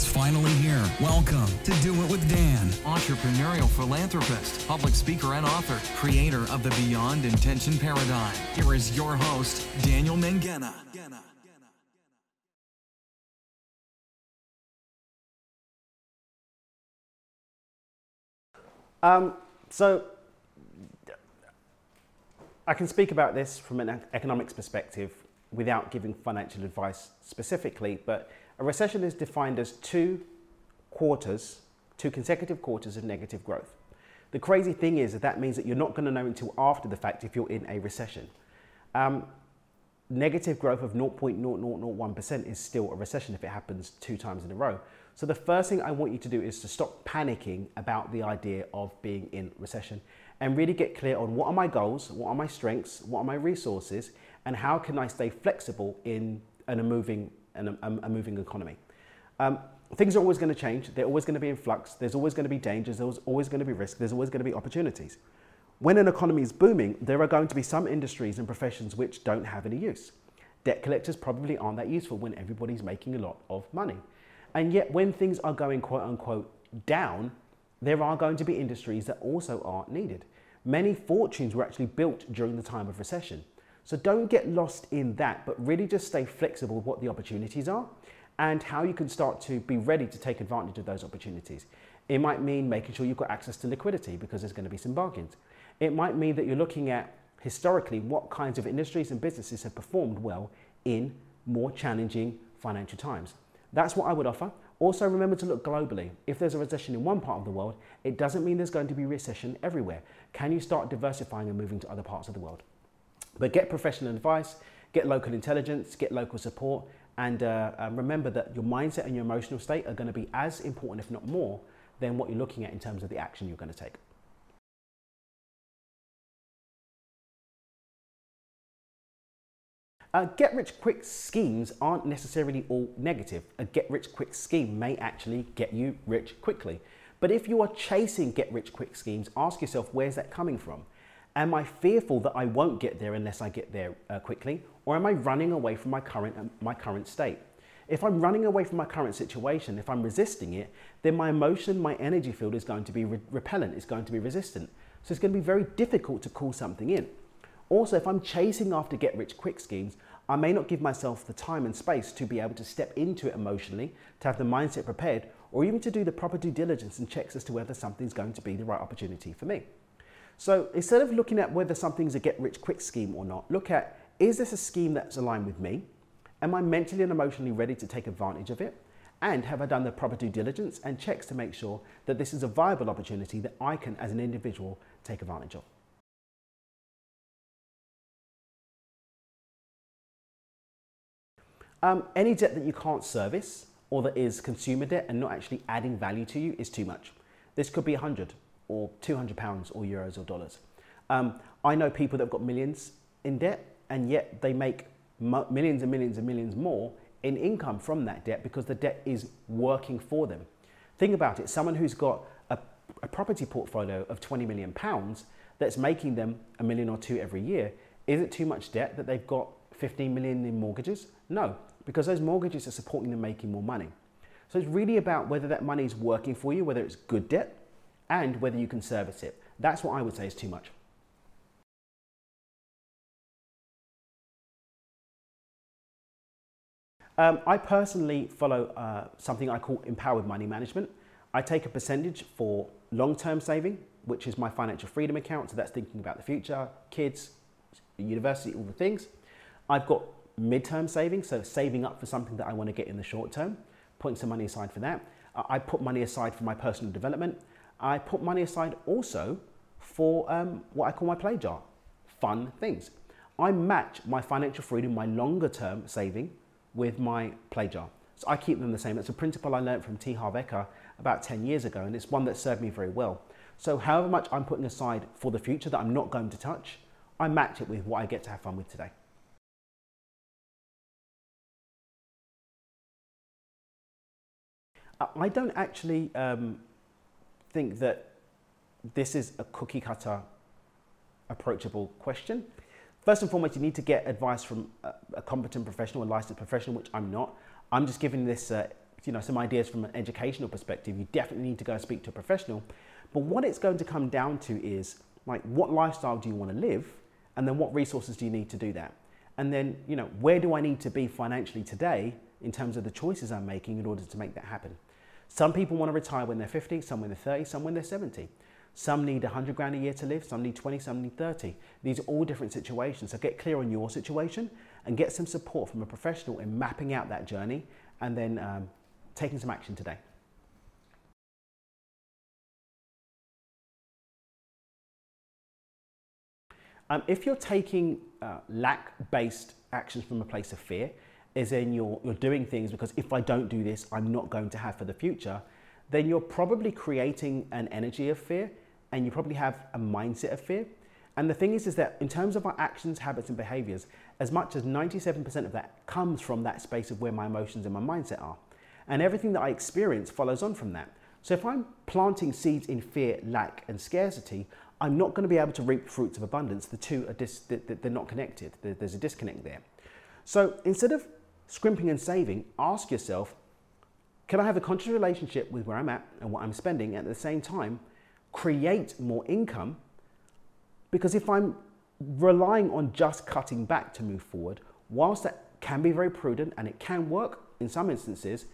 It's finally here. Welcome to Do It with Dan. Entrepreneurial philanthropist, public speaker, and author, creator of the Beyond Intention Paradigm. Here is your host, Daniel Mangena. Um, so, I can speak about this from an economics perspective without giving financial advice specifically, but a recession is defined as two quarters, two consecutive quarters of negative growth. The crazy thing is that that means that you're not going to know until after the fact if you're in a recession. Um, negative growth of 0.0001% is still a recession if it happens two times in a row. So the first thing I want you to do is to stop panicking about the idea of being in recession and really get clear on what are my goals, what are my strengths, what are my resources, and how can I stay flexible in, in a, moving, in a, a moving economy. Um, things are always going to change. They're always going to be in flux. There's always going to be dangers. There's always going to be risk. There's always going to be opportunities. When an economy is booming, there are going to be some industries and professions which don't have any use. Debt collectors probably aren't that useful when everybody's making a lot of money. And yet, when things are going quote unquote down, there are going to be industries that also aren't needed. Many fortunes were actually built during the time of recession. So don't get lost in that, but really just stay flexible with what the opportunities are and how you can start to be ready to take advantage of those opportunities. It might mean making sure you've got access to liquidity because there's going to be some bargains. It might mean that you're looking at historically what kinds of industries and businesses have performed well in more challenging financial times. That's what I would offer. Also, remember to look globally. If there's a recession in one part of the world, it doesn't mean there's going to be recession everywhere. Can you start diversifying and moving to other parts of the world? But get professional advice, get local intelligence, get local support, and uh, uh, remember that your mindset and your emotional state are going to be as important, if not more, than what you're looking at in terms of the action you're going to take. Uh, get rich quick schemes aren't necessarily all negative. A get rich quick scheme may actually get you rich quickly. But if you are chasing get rich quick schemes, ask yourself where's that coming from? Am I fearful that I won't get there unless I get there uh, quickly? Or am I running away from my current, uh, my current state? If I'm running away from my current situation, if I'm resisting it, then my emotion, my energy field is going to be re- repellent, it's going to be resistant. So it's going to be very difficult to call something in. Also, if I'm chasing after get rich quick schemes, I may not give myself the time and space to be able to step into it emotionally, to have the mindset prepared, or even to do the proper due diligence and checks as to whether something's going to be the right opportunity for me. So instead of looking at whether something's a get rich quick scheme or not, look at is this a scheme that's aligned with me? Am I mentally and emotionally ready to take advantage of it? And have I done the proper due diligence and checks to make sure that this is a viable opportunity that I can, as an individual, take advantage of? Um, any debt that you can't service or that is consumer debt and not actually adding value to you is too much. This could be 100 or 200 pounds or euros or dollars. Um, I know people that have got millions in debt and yet they make millions and millions and millions more in income from that debt because the debt is working for them. Think about it someone who's got a, a property portfolio of 20 million pounds that's making them a million or two every year. Is it too much debt that they've got 15 million in mortgages? No, because those mortgages are supporting them making more money. So it's really about whether that money is working for you, whether it's good debt, and whether you can service it. That's what I would say is too much. Um, I personally follow uh, something I call empowered money management. I take a percentage for long term saving, which is my financial freedom account. So that's thinking about the future, kids, university, all the things. I've got mid-term saving, so saving up for something that I want to get in the short term, putting some money aside for that. I put money aside for my personal development. I put money aside also for um, what I call my play jar, fun things. I match my financial freedom, my longer term saving, with my play jar. So I keep them the same. It's a principle I learned from T. Harv Eker about 10 years ago, and it's one that served me very well. So, however much I'm putting aside for the future that I'm not going to touch, I match it with what I get to have fun with today. I don't actually um, think that this is a cookie cutter approachable question. First and foremost, you need to get advice from a, competent professional, a licensed professional, which I'm not. I'm just giving this uh, you know some ideas from an educational perspective, you definitely need to go and speak to a professional. But what it's going to come down to is like what lifestyle do you want to live, and then what resources do you need to do that, and then you know where do I need to be financially today in terms of the choices I'm making in order to make that happen. Some people want to retire when they're 50, some when they're 30, some when they're 70. Some need 100 grand a year to live, some need 20, some need 30. These are all different situations. So get clear on your situation and get some support from a professional in mapping out that journey and then um, taking some action today. Um, if you're taking uh, lack based actions from a place of fear, as in you're, you're doing things because if I don't do this, I'm not going to have for the future, then you're probably creating an energy of fear and you probably have a mindset of fear. And the thing is, is that in terms of our actions, habits, and behaviors, as much as 97% of that comes from that space of where my emotions and my mindset are. And everything that I experience follows on from that. So if I'm planting seeds in fear, lack, and scarcity, I'm not going to be able to reap fruits of abundance. The two are dis- they're not connected. There's a disconnect there. So instead of scrimping and saving, ask yourself, can I have a conscious relationship with where I'm at and what I'm spending, at the same time, create more income? Because if I'm relying on just cutting back to move forward, whilst that can be very prudent and it can work in some instances,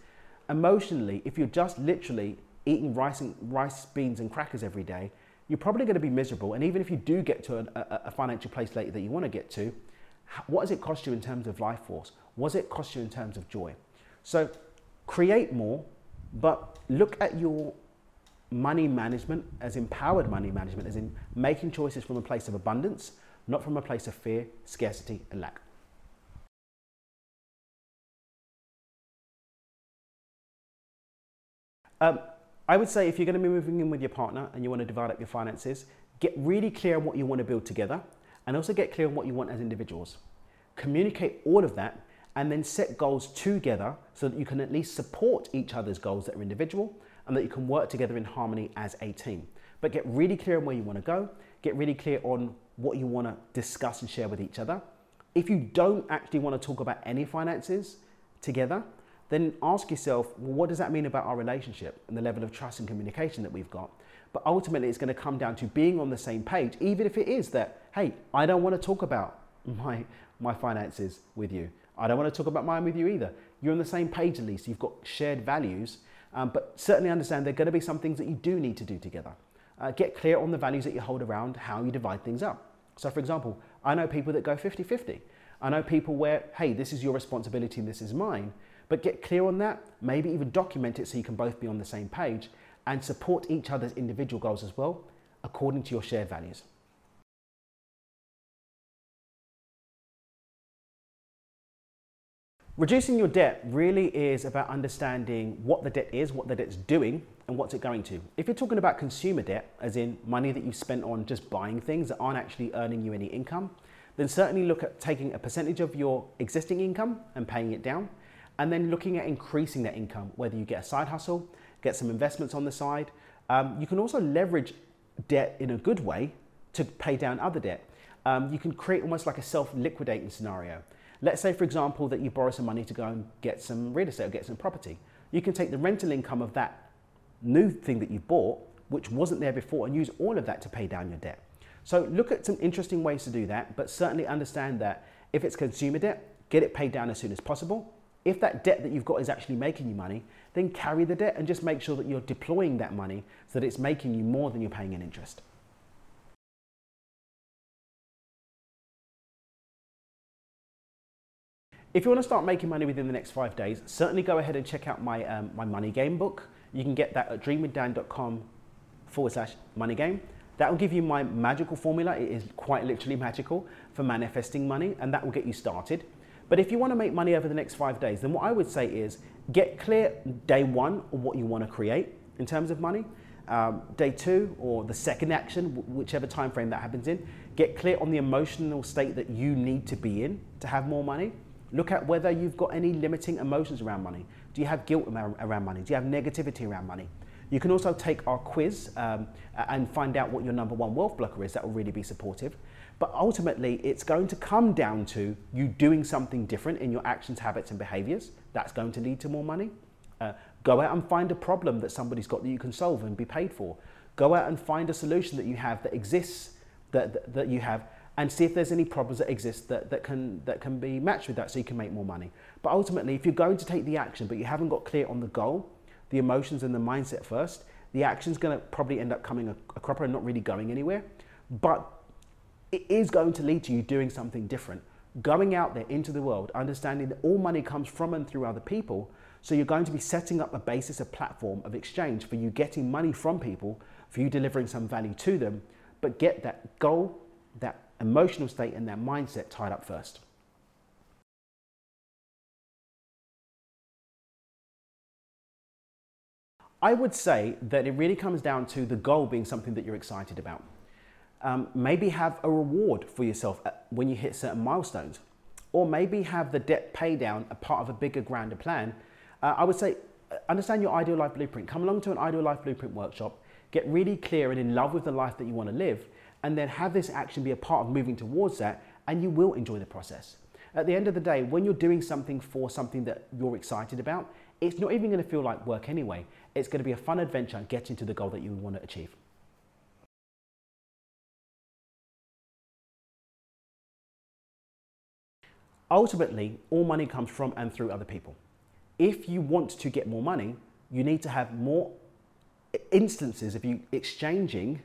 emotionally, if you're just literally eating rice, and, rice beans, and crackers every day, you're probably going to be miserable. And even if you do get to a, a, a financial place later that you want to get to, what does it cost you in terms of life force? What does it cost you in terms of joy? So create more, but look at your money management as empowered money management, as in making choices from a place of abundance not from a place of fear, scarcity, and lack. Um, I would say if you're going to be moving in with your partner and you want to divide up your finances, get really clear on what you want to build together and also get clear on what you want as individuals. Communicate all of that and then set goals together so that you can at least support each other's goals that are individual and that you can work together in harmony as a team. But get really clear on where you want to go, get really clear on what you want to discuss and share with each other. If you don't actually want to talk about any finances together, then ask yourself, well, what does that mean about our relationship and the level of trust and communication that we've got? But ultimately, it's going to come down to being on the same page, even if it is that, hey, I don't want to talk about my, my finances with you. I don't want to talk about mine with you either. You're on the same page at least. You've got shared values, um, but certainly understand there are going to be some things that you do need to do together. Uh, get clear on the values that you hold around how you divide things up. So, for example, I know people that go 50 50. I know people where, hey, this is your responsibility and this is mine. But get clear on that, maybe even document it so you can both be on the same page and support each other's individual goals as well, according to your shared values. Reducing your debt really is about understanding what the debt is, what the debt's doing, and what's it going to. If you're talking about consumer debt, as in money that you've spent on just buying things that aren't actually earning you any income, then certainly look at taking a percentage of your existing income and paying it down, and then looking at increasing that income, whether you get a side hustle, get some investments on the side. Um, you can also leverage debt in a good way to pay down other debt. Um, you can create almost like a self liquidating scenario. Let's say, for example, that you borrow some money to go and get some real estate or get some property. You can take the rental income of that new thing that you bought, which wasn't there before, and use all of that to pay down your debt. So look at some interesting ways to do that, but certainly understand that if it's consumer debt, get it paid down as soon as possible. If that debt that you've got is actually making you money, then carry the debt and just make sure that you're deploying that money so that it's making you more than you're paying in interest. If you want to start making money within the next five days, certainly go ahead and check out my, um, my money game book. You can get that at dreamwithdan.com forward slash money game. That will give you my magical formula. It is quite literally magical for manifesting money, and that will get you started. But if you want to make money over the next five days, then what I would say is get clear day one on what you want to create in terms of money. Um, day two or the second action, whichever time frame that happens in, get clear on the emotional state that you need to be in to have more money. Look at whether you've got any limiting emotions around money. Do you have guilt around money? Do you have negativity around money? You can also take our quiz um, and find out what your number one wealth blocker is. That will really be supportive. But ultimately, it's going to come down to you doing something different in your actions, habits, and behaviors. That's going to lead to more money. Uh, Go out and find a problem that somebody's got that you can solve and be paid for. Go out and find a solution that you have that exists, that, that, that you have, and see if there's any problems that exist that, that, can, that can be matched with that so you can make more money. But ultimately, if you're going to take the action but you haven't got clear on the goal, the emotions and the mindset first, the action's going to probably end up coming a, a cropper and not really going anywhere. But it is going to lead to you doing something different. Going out there into the world, understanding that all money comes from and through other people. So you're going to be setting up a basis, a platform of exchange for you getting money from people, for you delivering some value to them, but get that goal, that emotional state, and that mindset tied up first. I would say that it really comes down to the goal being something that you're excited about. Um, maybe have a reward for yourself when you hit certain milestones, or maybe have the debt pay down a part of a bigger, grander plan. Uh, I would say uh, understand your ideal life blueprint. Come along to an ideal life blueprint workshop, get really clear and in love with the life that you want to live, and then have this action be a part of moving towards that, and you will enjoy the process. At the end of the day, when you're doing something for something that you're excited about, it's not even going to feel like work anyway. It's going to be a fun adventure getting to the goal that you want to achieve. Ultimately, all money comes from and through other people. If you want to get more money, you need to have more instances of you exchanging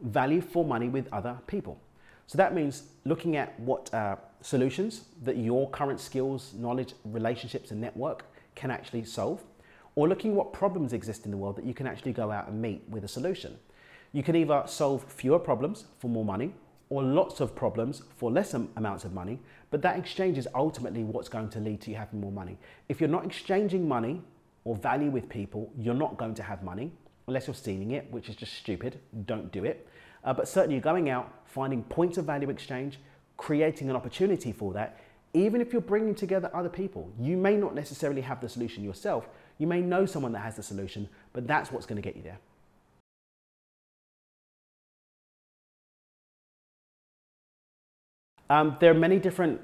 value for money with other people. So that means looking at what uh, solutions that your current skills, knowledge, relationships, and network can actually solve, or looking what problems exist in the world that you can actually go out and meet with a solution. You can either solve fewer problems for more money or lots of problems for less amounts of money, but that exchange is ultimately what's going to lead to you having more money. If you're not exchanging money or value with people, you're not going to have money unless you're stealing it, which is just stupid. Don't do it. Uh, but certainly you're going out, finding points of value exchange, creating an opportunity for that, even if you're bringing together other people, you may not necessarily have the solution yourself. You may know someone that has the solution, but that's what's going to get you there. Um, there are many different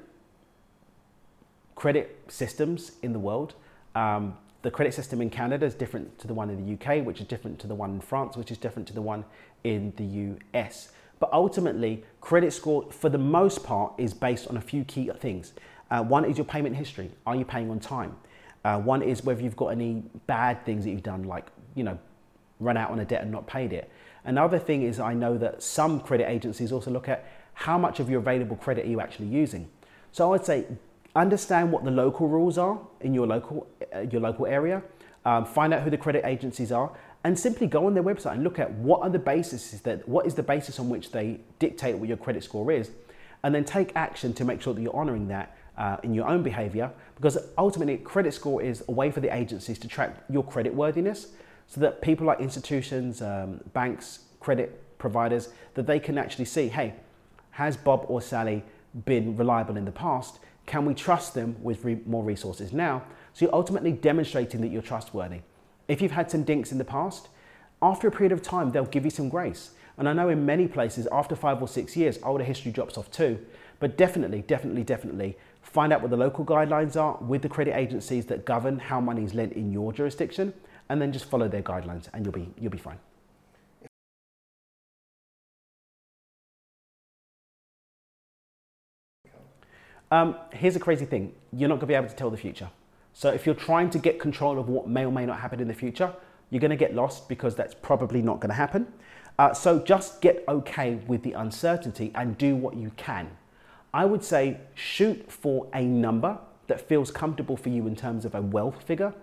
credit systems in the world. Um, the credit system in Canada is different to the one in the UK, which is different to the one in France, which is different to the one in the US. But ultimately, credit score, for the most part, is based on a few key things. Uh, one is your payment history. Are you paying on time? Uh, one is whether you've got any bad things that you've done, like, you know, run out on a debt and not paid it. Another thing is I know that some credit agencies also look at how much of your available credit are you actually using. So I would say understand what the local rules are in your local, uh, your local area, um, find out who the credit agencies are, and simply go on their website and look at what are the bases that what is the basis on which they dictate what your credit score is, and then take action to make sure that you're honoring that uh, in your own behavior. Because ultimately, credit score is a way for the agencies to track your credit worthiness, so that people like institutions, um, banks, credit providers, that they can actually see, hey, has Bob or Sally been reliable in the past? Can we trust them with re- more resources now? So you're ultimately demonstrating that you're trustworthy. If you've had some dinks in the past, after a period of time, they'll give you some grace. And I know in many places, after five or six years, older history drops off too. But definitely, definitely, definitely find out what the local guidelines are with the credit agencies that govern how money is lent in your jurisdiction, and then just follow their guidelines, and you'll be you'll be fine. Um, here's a crazy thing: you're not going to be able to tell the future. So if you're trying to get control of what may or may not happen in the future, you're going to get lost because that's probably not going to happen. Uh, so just get okay with the uncertainty and do what you can. I would say shoot for a number that feels comfortable for you in terms of a wealth figure.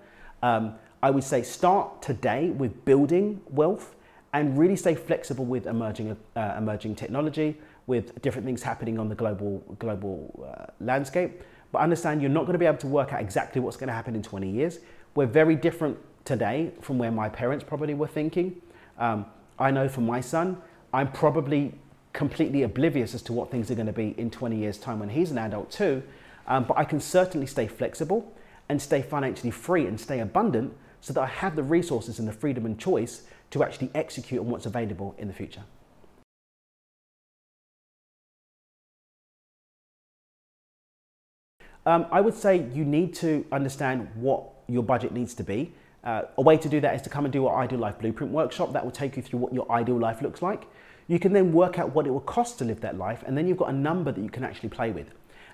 Um, I would say start today with building wealth and really stay flexible with emerging, uh, emerging technology, with different things happening on the global, global uh, landscape. But understand you're not going to be able to work out exactly what's going to happen in 20 years. We're very different today from where my parents probably were thinking. Um, I know for my son, I'm probably completely oblivious as to what things are going to be in 20 years' time when he's an adult too. Um, but I can certainly stay flexible and stay financially free and stay abundant so that I have the resources and the freedom and choice to actually execute on what's available in the future. Um, I would say you need to understand what your budget needs to be. Uh, a way to do that is to come and do our Ideal Life Blueprint workshop that will take you through what your ideal life looks like. You can then work out what it will cost to live that life, and then you've got a number that you can actually play with.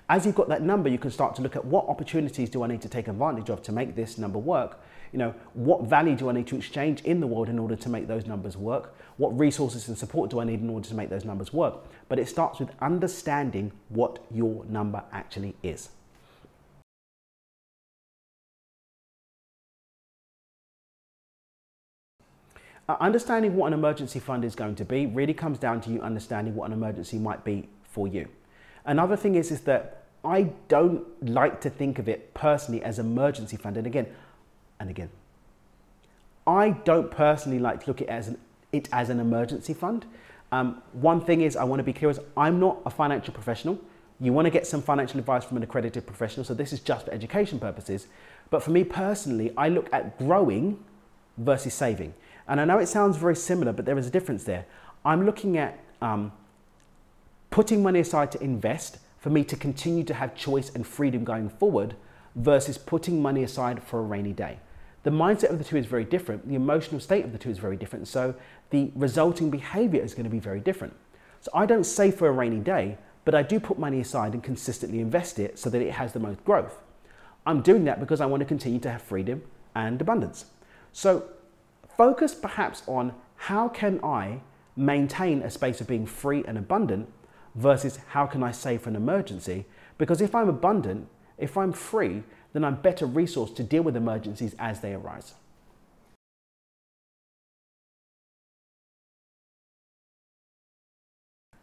As you've got that number, you can start to look at what opportunities do I need to take advantage of to make this number work. You know, what value do I need to exchange in the world in order to make those numbers work? What resources and support do I need in order to make those numbers work? But it starts with understanding what your number actually is. Understanding what an emergency fund is going to be really comes down to you understanding what an emergency might be for you. Another thing is, is that I don't like to think of it personally as emergency fund. And again, and again, I don't personally like to look at it as an, it as an emergency fund. Um, one thing is I want to be clear is I'm not a financial professional. You want to get some financial advice from an accredited professional, so this is just for education purposes. But for me personally, I look at growing versus saving. And I know it sounds very similar, but there is a difference there. I'm looking at um, putting money aside to invest for me to continue to have choice and freedom going forward versus putting money aside for a rainy day. The mindset of the two is very different. The emotional state of the two is very different. So the resulting behavior is going to be very different. So I don't save for a rainy day, but I do put money aside and consistently invest it so that it has the most growth. I'm doing that because I want to continue to have freedom and abundance. So focus perhaps on how can I maintain a space of being free and abundant versus how can I save for an emergency? Because if I'm abundant, if I'm free, then I'm better resourced to deal with emergencies as they arise.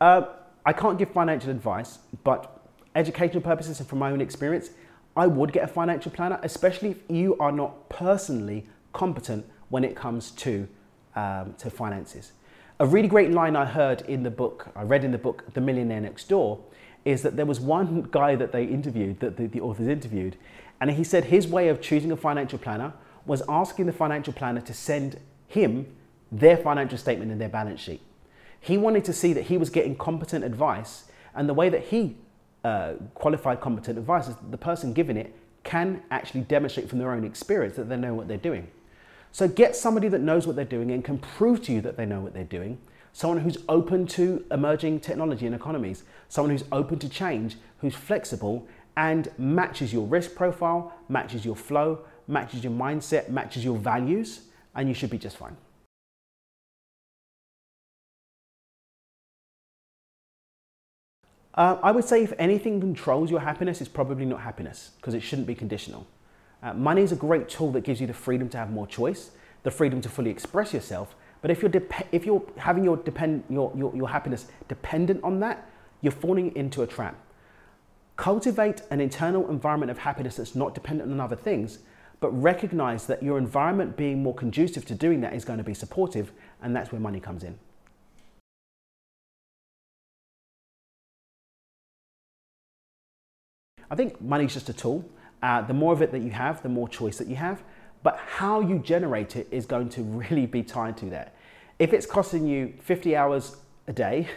Uh, I can't give financial advice, but educational purposes and from my own experience, I would get a financial planner, especially if you are not personally competent when it comes to, um, to finances. A really great line I heard in the book, I read in the book The Millionaire Next Door, is that there was one guy that they interviewed, that the, the authors interviewed, and he said his way of choosing a financial planner was asking the financial planner to send him their financial statement and their balance sheet. He wanted to see that he was getting competent advice, and the way that he uh, qualified competent advice is that the person giving it can actually demonstrate from their own experience that they know what they're doing. So get somebody that knows what they're doing and can prove to you that they know what they're doing. Someone who's open to emerging technology and economies, someone who's open to change, who's flexible and matches your risk profile, matches your flow, matches your mindset, matches your values, and you should be just fine. Uh, I would say if anything controls your happiness, it's probably not happiness because it shouldn't be conditional. Uh, money is a great tool that gives you the freedom to have more choice, the freedom to fully express yourself. But if you're, if you're having your, depend- your, your, your happiness dependent on that, you're falling into a trap. Cultivate an internal environment of happiness that's not dependent on other things, but recognize that your environment being more conducive to doing that is going to be supportive, and that's where money comes in. I think money is just a tool. Uh, the more of it that you have, the more choice that you have. But how you generate it is going to really be tied to that. If it's costing you 50 hours a day,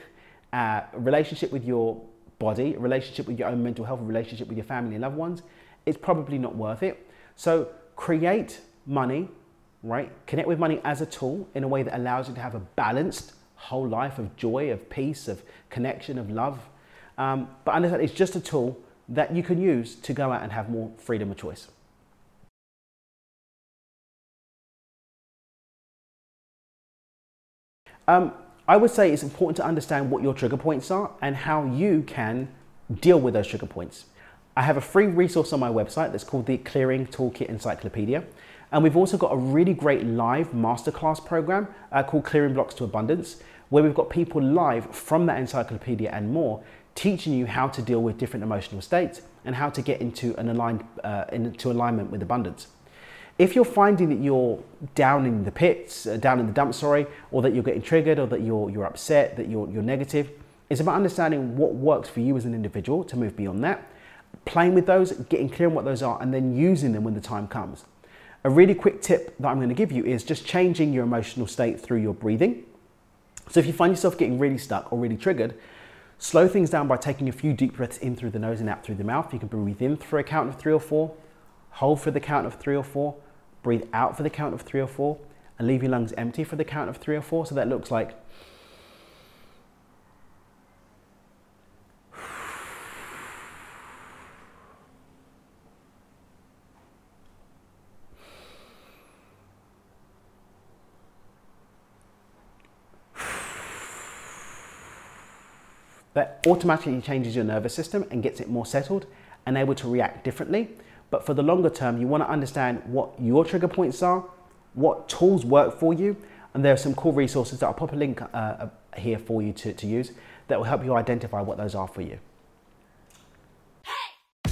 uh, relationship with your body, relationship with your own mental health, relationship with your family and loved ones, it's probably not worth it. So create money, right? Connect with money as a tool in a way that allows you to have a balanced whole life of joy, of peace, of connection, of love. Um, but understand it's just a tool that you can use to go out and have more freedom of choice. Um, I would say it's important to understand what your trigger points are and how you can deal with those trigger points. I have a free resource on my website that's called the Clearing Toolkit Encyclopedia. And we've also got a really great live masterclass program uh, called Clearing Blocks to Abundance, where we've got people live from that encyclopedia and more teaching you how to deal with different emotional states and how to get into an aligned uh, into alignment with abundance. If you're finding that you're down in the pits, uh, down in the dumps, sorry, or that you're getting triggered, or that you're you're upset, that you're you're negative, it's about understanding what works for you as an individual to move beyond that, playing with those, getting clear on what those are, and then using them when the time comes. A really quick tip that I'm going to give you is just changing your emotional state through your breathing. So if you find yourself getting really stuck or really triggered, Slow things down by taking a few deep breaths in through the nose and out through the mouth. You can breathe in for a count of three or four, hold for the count of three or four, breathe out for the count of three or four, and leave your lungs empty for the count of three or four. So that looks like that automatically changes your nervous system and gets it more settled and able to react differently. But for the longer term, you want to understand what your trigger points are, what tools work for you, and there are some cool resources that I'll pop a link uh, here for you to, to use that will help you identify what those are for you.